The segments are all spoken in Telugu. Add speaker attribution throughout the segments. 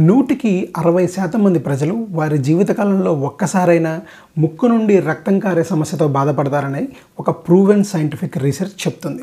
Speaker 1: నూటికి అరవై శాతం మంది ప్రజలు వారి జీవితకాలంలో ఒక్కసారైనా ముక్కు నుండి రక్తం కారే సమస్యతో బాధపడతారని ఒక ప్రూవెన్ సైంటిఫిక్ రీసెర్చ్ చెప్తుంది.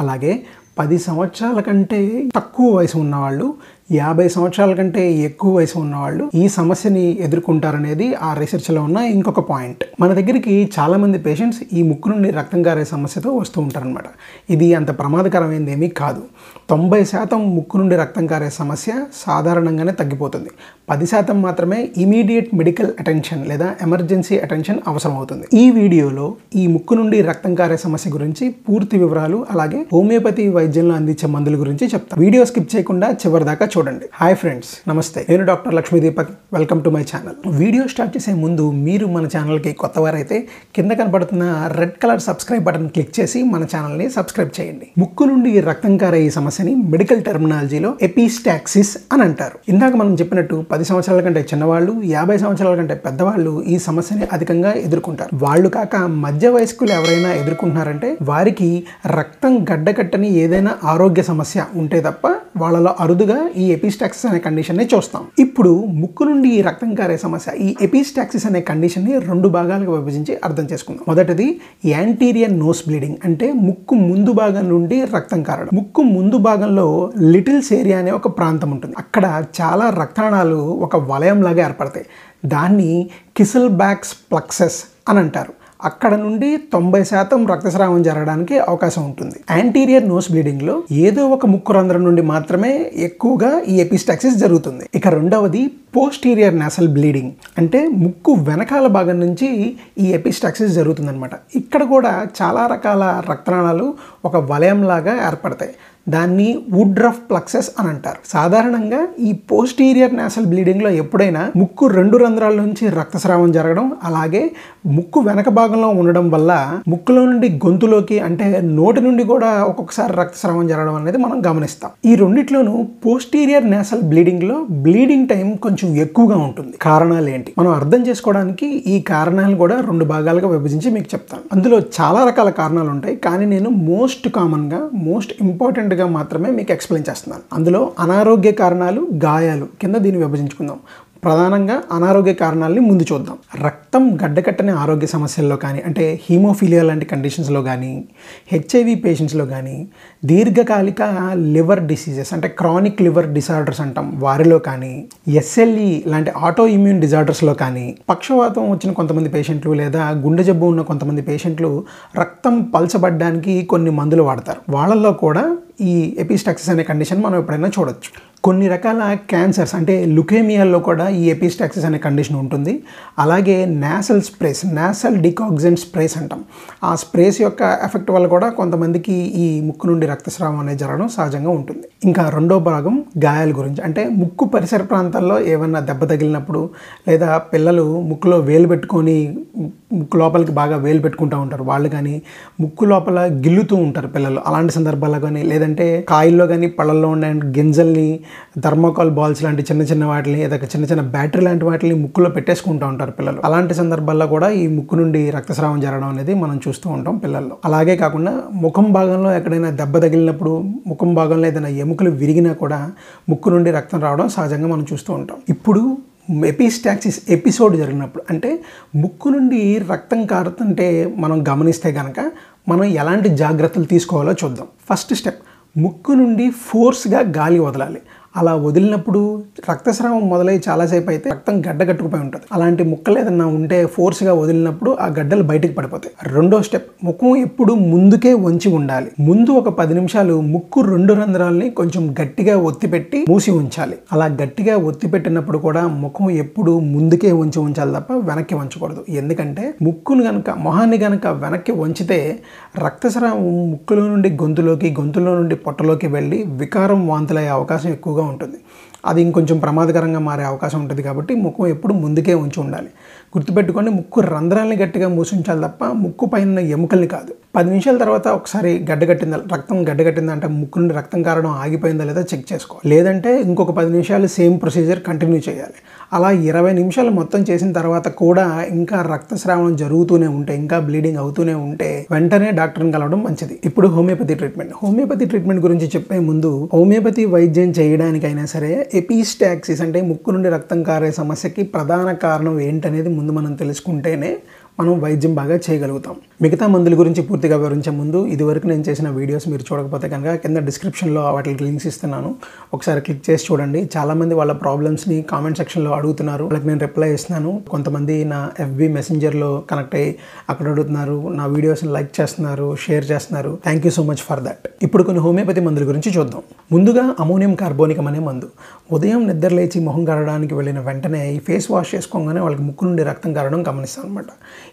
Speaker 1: అలాగే పది సంవత్సరాల కంటే తక్కువ వయసు ఉన్నవాళ్ళు యాభై సంవత్సరాల కంటే ఎక్కువ వయసు ఉన్నవాళ్ళు ఈ సమస్యని ఎదుర్కొంటారనేది ఆ రీసెర్చ్లో ఉన్న ఇంకొక పాయింట్. మన దగ్గరికి చాలామంది పేషెంట్స్ ఈ ముక్కు నుండి రక్తం కారే సమస్యతో వస్తూ ఉంటారనమాట ఇది అంత ప్రమాదకరమైనది ఏమీ కాదు. తొంభై శాతం ముక్కు నుండి రక్తం కారే సమస్య సాధారణంగానే తగ్గిపోతుంది. పది శాతం మాత్రమే ఇమీడియట్ మెడికల్ అటెన్షన్ లేదా ఎమర్జెన్సీ అటెన్షన్ అవసరం అవుతుంది ఈ వీడియోలో ఈ ముక్కు నుండి రక్తం కారే సమస్య గురించి పూర్తి వివరాలు అలాగే హోమియోపతి వైద్యంలో అందించే మందుల గురించి చెప్తాను వీడియో స్కిప్ చేయకుండా చివరి దాకా చూడండి. హాయ్ ఫ్రెండ్స్ నమస్తే. నేను doctor Lakshmi Deepak. Welcome to my channel. Video start చేసే ముందు మీరు మన ఛానల్కి కొత్తవారైతే కింద కనపడుతున్న red colour subscribe button click చేసి మన ఛానల్ని సబ్స్క్రైబ్ చేయండి. ముక్కు నుండి రక్తం కారే ఈ సమస్యని మెడికల్ టెర్మినాలజీలో ఎపిస్టాక్సిస్ అని అంటారు. ఇందాక మనం చెప్పినట్టు పది సంవత్సరాల కంటే చిన్నవాళ్ళు యాభై సంవత్సరాల కంటే పెద్దవాళ్ళు ఈ సమస్యని అధికంగా ఎదుర్కొంటారు. వాళ్ళు కాక మధ్య వయస్కులు ఎవరైనా ఎదుర్కొంటున్నారంటే వారికి రక్తం గడ్డకట్టని ఏదైనా ఏదైనా ఆరోగ్య సమస్య ఉంటే తప్ప వాళ్ళలో అరుదుగా ఈ ఎపిస్టాక్సిస్ అనే కండిషన్ని చూస్తాం. ఇప్పుడు ముక్కు నుండి ఈ రక్తం కారే సమస్య ఈ ఎపిస్టాక్సిస్ అనే కండిషన్ని రెండు భాగాలుగా విభజించి అర్థం చేసుకుందాం. మొదటిది యాంటీరియర్ నోస్ బ్లీడింగ్ అంటే ముక్కు ముందు భాగం నుండి రక్తం కారడం. ముక్కు ముందు భాగంలో లిటిల్స్ ఏరియా అనే ఒక ప్రాంతం ఉంటుంది. అక్కడ చాలా రక్తనాళాలు ఒక వలయంలాగా ఏర్పడతాయి. దాన్ని కిసిల్ బ్యాక్స్ ప్లక్సెస్ అని అంటారు. అక్కడ నుండి తొంభై శాతం రక్తస్రావం జరగడానికి అవకాశం ఉంటుంది. యాంటీరియర్ నోస్ బ్లీడింగ్లో ఏదో ఒక ముక్కు రంధ్రం నుండి మాత్రమే ఎక్కువగా ఈ ఎపిస్టాక్సిస్ జరుగుతుంది. ఇక రెండవది పోస్టీరియర్ నేసల్ బ్లీడింగ్ అంటే ముక్కు వెనకాల భాగం నుంచి ఈ ఎపిస్టాక్సిస్ జరుగుతుందనమాట ఇక్కడ కూడా చాలా రకాల రక్తనాళాలు ఒక వలయంలాగా ఏర్పడతాయి. దాన్ని వుడ్ రఫ్ ప్లక్సెస్ అని అంటారు. సాధారణంగా ఈ పోస్టీరియర్ నేసల్ బ్లీడింగ్లో ఎప్పుడైనా ముక్కు రెండు రంధ్రాల నుంచి రక్తస్రావం జరగడం అలాగే ముక్కు వెనక భాగంలో ఉండడం వల్ల ముక్కులో నుండి గొంతులోకి అంటే నోటి నుండి కూడా ఒక్కొక్కసారి రక్తస్రావం జరగడం అనేది మనం గమనిస్తాం. ఈ రెండిట్లోనూ పోస్టీరియర్ నేసల్ బ్లీడింగ్లో బ్లీడింగ్ టైం కొంచెం ఎక్కువగా ఉంటుంది. కారణాలు ఏంటి? మనం అర్థం చేసుకోవడానికి ఈ కారణాలు కూడా రెండు భాగాలుగా విభజించి మీకు చెప్తాను. అందులో చాలా రకాల కారణాలు ఉంటాయి. కానీ నేను మోస్ట్ కామన్గా మోస్ట్ ఇంపార్టెంట్ గా మాత్రమే మీకు ఎక్స్ప్లెయిన్ చేస్తున్నాను. అందులో అనారోగ్య కారణాలు గాయాలు కింద దీన్ని విభజించుకుందాం. ప్రధానంగా అనారోగ్య కారణాలని ముందు చూద్దాం. రక్తం గడ్డకట్టని ఆరోగ్య సమస్యల్లో కానీ అంటే హీమోఫీలియా లాంటి కండిషన్స్లో కానీ హెచ్ఐవి పేషెంట్స్లో కానీ దీర్ఘకాలిక లివర్ డిసీజెస్ అంటే క్రానిక్ లివర్ డిసార్డర్స్ అంటాం వారిలో కానీ ఎస్ఎల్ఈ లాంటి ఆటో ఇమ్యూన్ డిజార్డర్స్లో కానీ పక్షవాతం వచ్చిన కొంతమంది పేషెంట్లు లేదా గుండె జబ్బు ఉన్న కొంతమంది పేషెంట్లు రక్తం పలచబడ్డానికి కొన్ని మందులు వాడతారు. వాళ్ళల్లో కూడా ఈ ఎపిస్టాక్సిస్ అనే కండిషన్ మనం ఎప్పుడైనా చూడొచ్చు. కొన్ని రకాల క్యాన్సర్స్ అంటే లుకేమియాల్లో కూడా ఈ ఎపిస్టాక్సిస్ అనే కండిషన్ ఉంటుంది. అలాగే nasal sprays nasal decongestant sprays అంటాం. ఆ స్ప్రేస్ యొక్క ఎఫెక్ట్ వల్ల కూడా కొంతమందికి ఈ ముక్కు నుండి రక్తస్రావం అనేది జరగడం సహజంగా ఉంటుంది. ఇంకా రెండో భాగం గాయాల గురించి. అంటే ముక్కు పరిసర ప్రాంతాల్లో ఏమన్నా దెబ్బ తగిలినప్పుడు లేదా పిల్లలు ముక్కులో వేలు పెట్టుకొని ముక్కు లోపలికి బాగా వేలు పెట్టుకుంటూ ఉంటారు. వాళ్ళు కానీ ముక్కు లోపల గిల్లుతూ ఉంటారు పిల్లలు. అలాంటి సందర్భాల్లో కానీ లేదంటే కాయల్లో కానీ పళ్ళల్లో ఉండే గింజల్ని థర్మోకాల్ బాల్స్ లాంటి చిన్న చిన్న వాటిని లేదా చిన్న చిన్న బ్యాటరీ లాంటి వాటిని ముక్కులో పెట్టేసుకుంటూ ఉంటారు పిల్లలు. అలాంటి సందర్భాల్లో కూడా ఈ ముక్కు నుండి రక్తస్రావం జరగడం అనేది మనం చూస్తూ ఉంటాం పిల్లల్లో. అలాగే కాకుండా ముఖం భాగంలో ఎక్కడైనా దెబ్బ తగిలినప్పుడు ముఖం భాగంలో ఏదైనా ఎముకలు విరిగినా కూడా ముక్కు నుండి రక్తం రావడం సహజంగా మనం చూస్తూ ఉంటాం. ఇప్పుడు ఎపిస్టాక్సిస్ ఎపిసోడ్ జరిగినప్పుడు అంటే ముక్కు నుండి రక్తం కారుతుంటే మనం గమనిస్తే కనుక మనం ఎలాంటి జాగ్రత్తలు తీసుకోవాలో చూద్దాం. ఫస్ట్ స్టెప్ ముక్కు నుండి ఫోర్స్గా గాలి వదలాలి. అలా వదిలినప్పుడు రక్తస్రావం మొదలై చాలాసేపు అయితే రక్తం గడ్డ కట్టుకుపోయి ఉంటుంది. అలాంటి ముక్కలు ఏదన్నా ఉంటే ఫోర్స్గా వదిలినప్పుడు ఆ గడ్డలు బయటకు పడిపోతాయి. రెండో స్టెప్ ముఖం ఎప్పుడు ముందుకే వంచి ఉండాలి. ముందు ఒక పది నిమిషాలు ముక్కు రెండు రంధ్రాలని కొంచెం గట్టిగా ఒత్తిపెట్టి మూసి ఉంచాలి. అలా గట్టిగా ఒత్తిపెట్టినప్పుడు కూడా ముఖం ఎప్పుడు ముందుకే వంచి ఉంచాలి తప్ప వెనక్కి వంచకూడదు. ఎందుకంటే ముక్కును గనక మొహాన్ని గనక వెనక్కి వంచితే రక్తస్రావం ముక్కులో నుండి గొంతులోకి గొంతులో నుండి పొట్టలోకి వెళ్ళి వికారం వాంతులయ్యే అవకాశం ఎక్కువగా ఉంటుంది. అది ఇంకొంచెం ప్రమాదకరంగా మారే అవకాశం ఉంటుంది కాబట్టి ముఖం ఎప్పుడు ముందుకే ఉంచి ఉండాలి. గుర్తుపెట్టుకోండి ముక్కు రంధ్రాలని గట్టిగా మూసి ఉంచాలి తప్ప ముక్కు పైన ఎముకల్ని కాదు. పది నిమిషాల తర్వాత ఒకసారి గడ్డగట్టిందా రక్తం గడ్డగట్టిందా అంటే ముక్కు నుండి రక్తం కారడం ఆగిపోయిందా లేదా చెక్ చేసుకోవాలి లేదంటే ఇంకొక పది నిమిషాలు సేమ్ ప్రొసీజర్ కంటిన్యూ చేయాలి. అలా ఇరవై నిమిషాలు మొత్తం చేసిన తర్వాత కూడా ఇంకా రక్తస్రావం జరుగుతూనే ఉంటే ఇంకా బ్లీడింగ్ అవుతూనే ఉంటే వెంటనే డాక్టర్ని కలవడం మంచిది. ఇప్పుడు హోమియోపతి ట్రీట్మెంట్. హోమియోపతి ట్రీట్మెంట్ గురించి చెప్పే ముందు హోమియోపతి వైద్యం చేయడానికైనా సరే ఎపిస్టాక్సిస్ అంటే ముక్కు నుండి రక్తం కారే సమస్యకి ప్రధాన కారణం ఏంటనేది ముందు మనం తెలుసుకుంటేనే మనం వైద్యం బాగా చేయగలుగుతాం. మిగతా మందుల గురించి పూర్తిగా వివరించే ముందు ఇదివరకు నేను చేసిన వీడియోస్ మీరు చూడకపోతే కనుక కింద డిస్క్రిప్షన్లో వాటికి లింక్స్ ఇస్తున్నాను. ఒకసారి క్లిక్ చేసి చూడండి. చాలామంది వాళ్ళ ప్రాబ్లమ్స్ని కామెంట్ సెక్షన్లో అడుగుతున్నారు. వాళ్ళకి నేను రిప్లై ఇస్తున్నాను. కొంతమంది నా ఎఫ్బి మెసెంజర్లో కనెక్ట్ అయ్యి అక్కడ అడుగుతున్నారు. నా వీడియోస్ని లైక్ చేస్తున్నారు షేర్ చేస్తున్నారు. Thank you so much for that. ఇప్పుడు కొన్ని హోమియోపతి మందుల గురించి చూద్దాం. ముందుగా అమోనియం కార్బోనికం అనే మందు. ఉదయం నిద్ర లేచి మొహం కరడానికి వెళ్ళిన వెంటనే ఈ ఫేస్ వాష్ చేసుకోగానే వాళ్ళకి ముక్కు నుండి రక్తం కారడం గమనిస్తాం అనమాట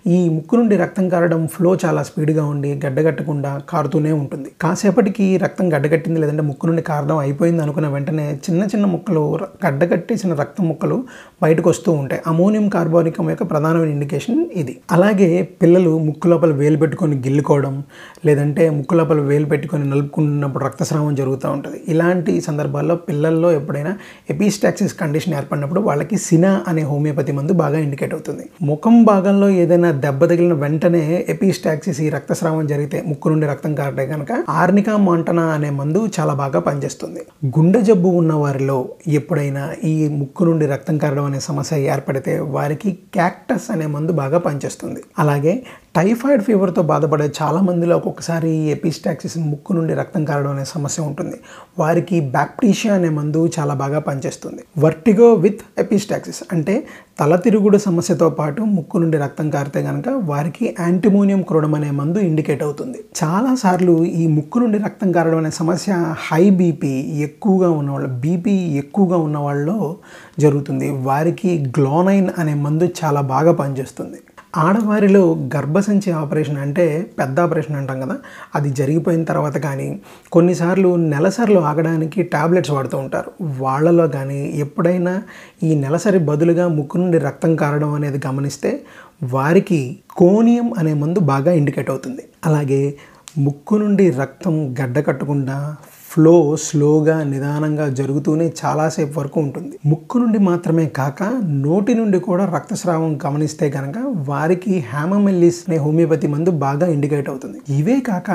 Speaker 1: ఈ ముక్కు నుండి రక్తం కారడం ఫ్లో చాలా స్పీడ్గా ఉండి గడ్డగట్టకుండా కారుతూనే ఉంటుంది. కాసేపటికి రక్తం గడ్డగట్టింది లేదంటే ముక్కు నుండి కారడం అయిపోయింది అనుకున్న వెంటనే చిన్న చిన్న ముక్కలు ర- గడ్డగట్టేసిన రక్తం ముక్కలు బయటకు వస్తూ ఉంటాయి. అమోనియం కార్బోనికం యొక్క ప్రధానమైన ఇండికేషన్ ఇది. అలాగే పిల్లలు ముక్కు లోపల వేలు పెట్టుకొని గిల్లుకోవడం లేదంటే ముక్కు లోపల వేలు పెట్టుకొని నలుపుకున్నప్పుడు రక్తస్రావం జరుగుతూ ఉంటుంది. ఇలాంటి సందర్భాల్లో పిల్లల్లో ఎప్పుడైనా ఎపిస్టాక్సిస్ కండిషన్ ఏర్పడినప్పుడు వాళ్ళకి సినా అనే హోమియోపతి మందు బాగా ఇండికేట్ అవుతుంది. ముఖం భాగంలో ఏదైనా దెబ్బ తగిలిన వెంటనే ఎపిస్టాక్సిస్ ఈ రక్తస్రావం జరిగితే ముక్కు నుండి రక్తం కారటే కనుక ఆర్నికా మాంటనా అనే మందు చాలా బాగా పనిచేస్తుంది. గుండె జబ్బు ఉన్న వారిలో ఎప్పుడైనా ఈ ముక్కు నుండి రక్తం కారడం అనే సమస్య ఏర్పడితే వారికి క్యాక్టస్ అనే మందు బాగా పనిచేస్తుంది. అలాగే టైఫాయిడ్ ఫీవర్తో బాధపడే చాలా మందిలో ఒక్కొక్కసారి ఎపిస్టాక్సిస్ ముక్కు నుండి రక్తం కారడం అనే సమస్య ఉంటుంది. వారికి బ్యాక్టీషియా అనే మందు చాలా బాగా పనిచేస్తుంది. వర్టిగో విత్ ఎపిస్టాక్సిస్ అంటే తల తిరుగుడు సమస్యతో పాటు ముక్కు నుండి రక్తం కారితే కనుక వారికి యాంటిమోనియం క్రోడం అనే మందు ఇండికేట్ అవుతుంది. చాలాసార్లు ఈ ముక్కు నుండి రక్తం కారడం అనే సమస్య హై బీపీ ఎక్కువగా ఉన్నవాళ్ళు బీపీ ఎక్కువగా ఉన్న వాళ్ళలో జరుగుతుంది. వారికి గ్లోనైన్ అనే మందు చాలా బాగా పనిచేస్తుంది. ఆడవారిలో గర్భసంచి ఆపరేషన్ అంటే పెద్ద ఆపరేషన్ అంటాం కదా అది జరిగిపోయిన తర్వాత కానీ కొన్నిసార్లు నెలసరిలో ఆగడానికి టాబ్లెట్స్ వాడుతూ ఉంటారు. వాళ్ళలో కానీ ఎప్పుడైనా ఈ నెలసరి బదులుగా ముక్కు నుండి రక్తం కారడం అనేది గమనిస్తే వారికి కోనియం అనే మందు బాగా ఇండికేట్ అవుతుంది. అలాగే ముక్కు నుండి రక్తం గడ్డ కట్టకుండా ఫ్లో స్లోగా నిదానంగా జరుగుతూనే చాలాసేపు వరకు ఉంటుంది. ముక్కు నుండి మాత్రమే కాక నోటి నుండి కూడా రక్తస్రావం గమనిస్తే కనుక వారికి హ్యామమెల్లిస్ అనే హోమియోపతి మందు బాగా ఇండికేట్ అవుతుంది. ఇవే కాక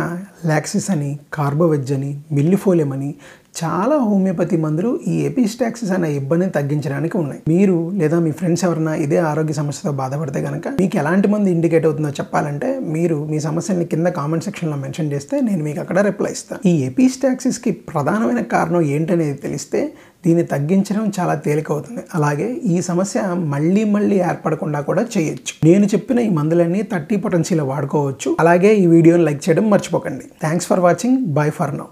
Speaker 1: లాక్సిస్ అని కార్బోవెజ్ అని మిల్లిఫోలియం అని చాలా హోమియోపతి మందులు ఈ ఎపిస్టాక్సిస్ అనే ఇబ్బందిని తగ్గించడానికి ఉన్నాయి. మీరు లేదా మీ ఫ్రెండ్స్ ఎవరైనా ఇదే ఆరోగ్య సమస్యతో బాధపడితే కనుక మీకు ఎలాంటి మంది ఇండికేట్ అవుతుందో చెప్పాలంటే మీరు మీ సమస్యని కింద కామెంట్ సెక్షన్లో మెన్షన్ చేస్తే నేను మీకు అక్కడ రిప్లై ఇస్తాను. ఈ ఎపిస్టాక్సిస్కి ప్రధానమైన కారణం ఏంటనేది తెలిస్తే దీన్ని తగ్గించడం చాలా తేలికవుతుంది. అలాగే ఈ సమస్య మళ్ళీ మళ్ళీ ఏర్పడకుండా కూడా చేయొచ్చు. నేను చెప్పిన ఈ మందులన్నీ థర్టీ పొటెన్సీలో వాడుకోవచ్చు. అలాగే ఈ వీడియోని లైక్ చేయడం మర్చిపోకండి. Thanks for watching bye for now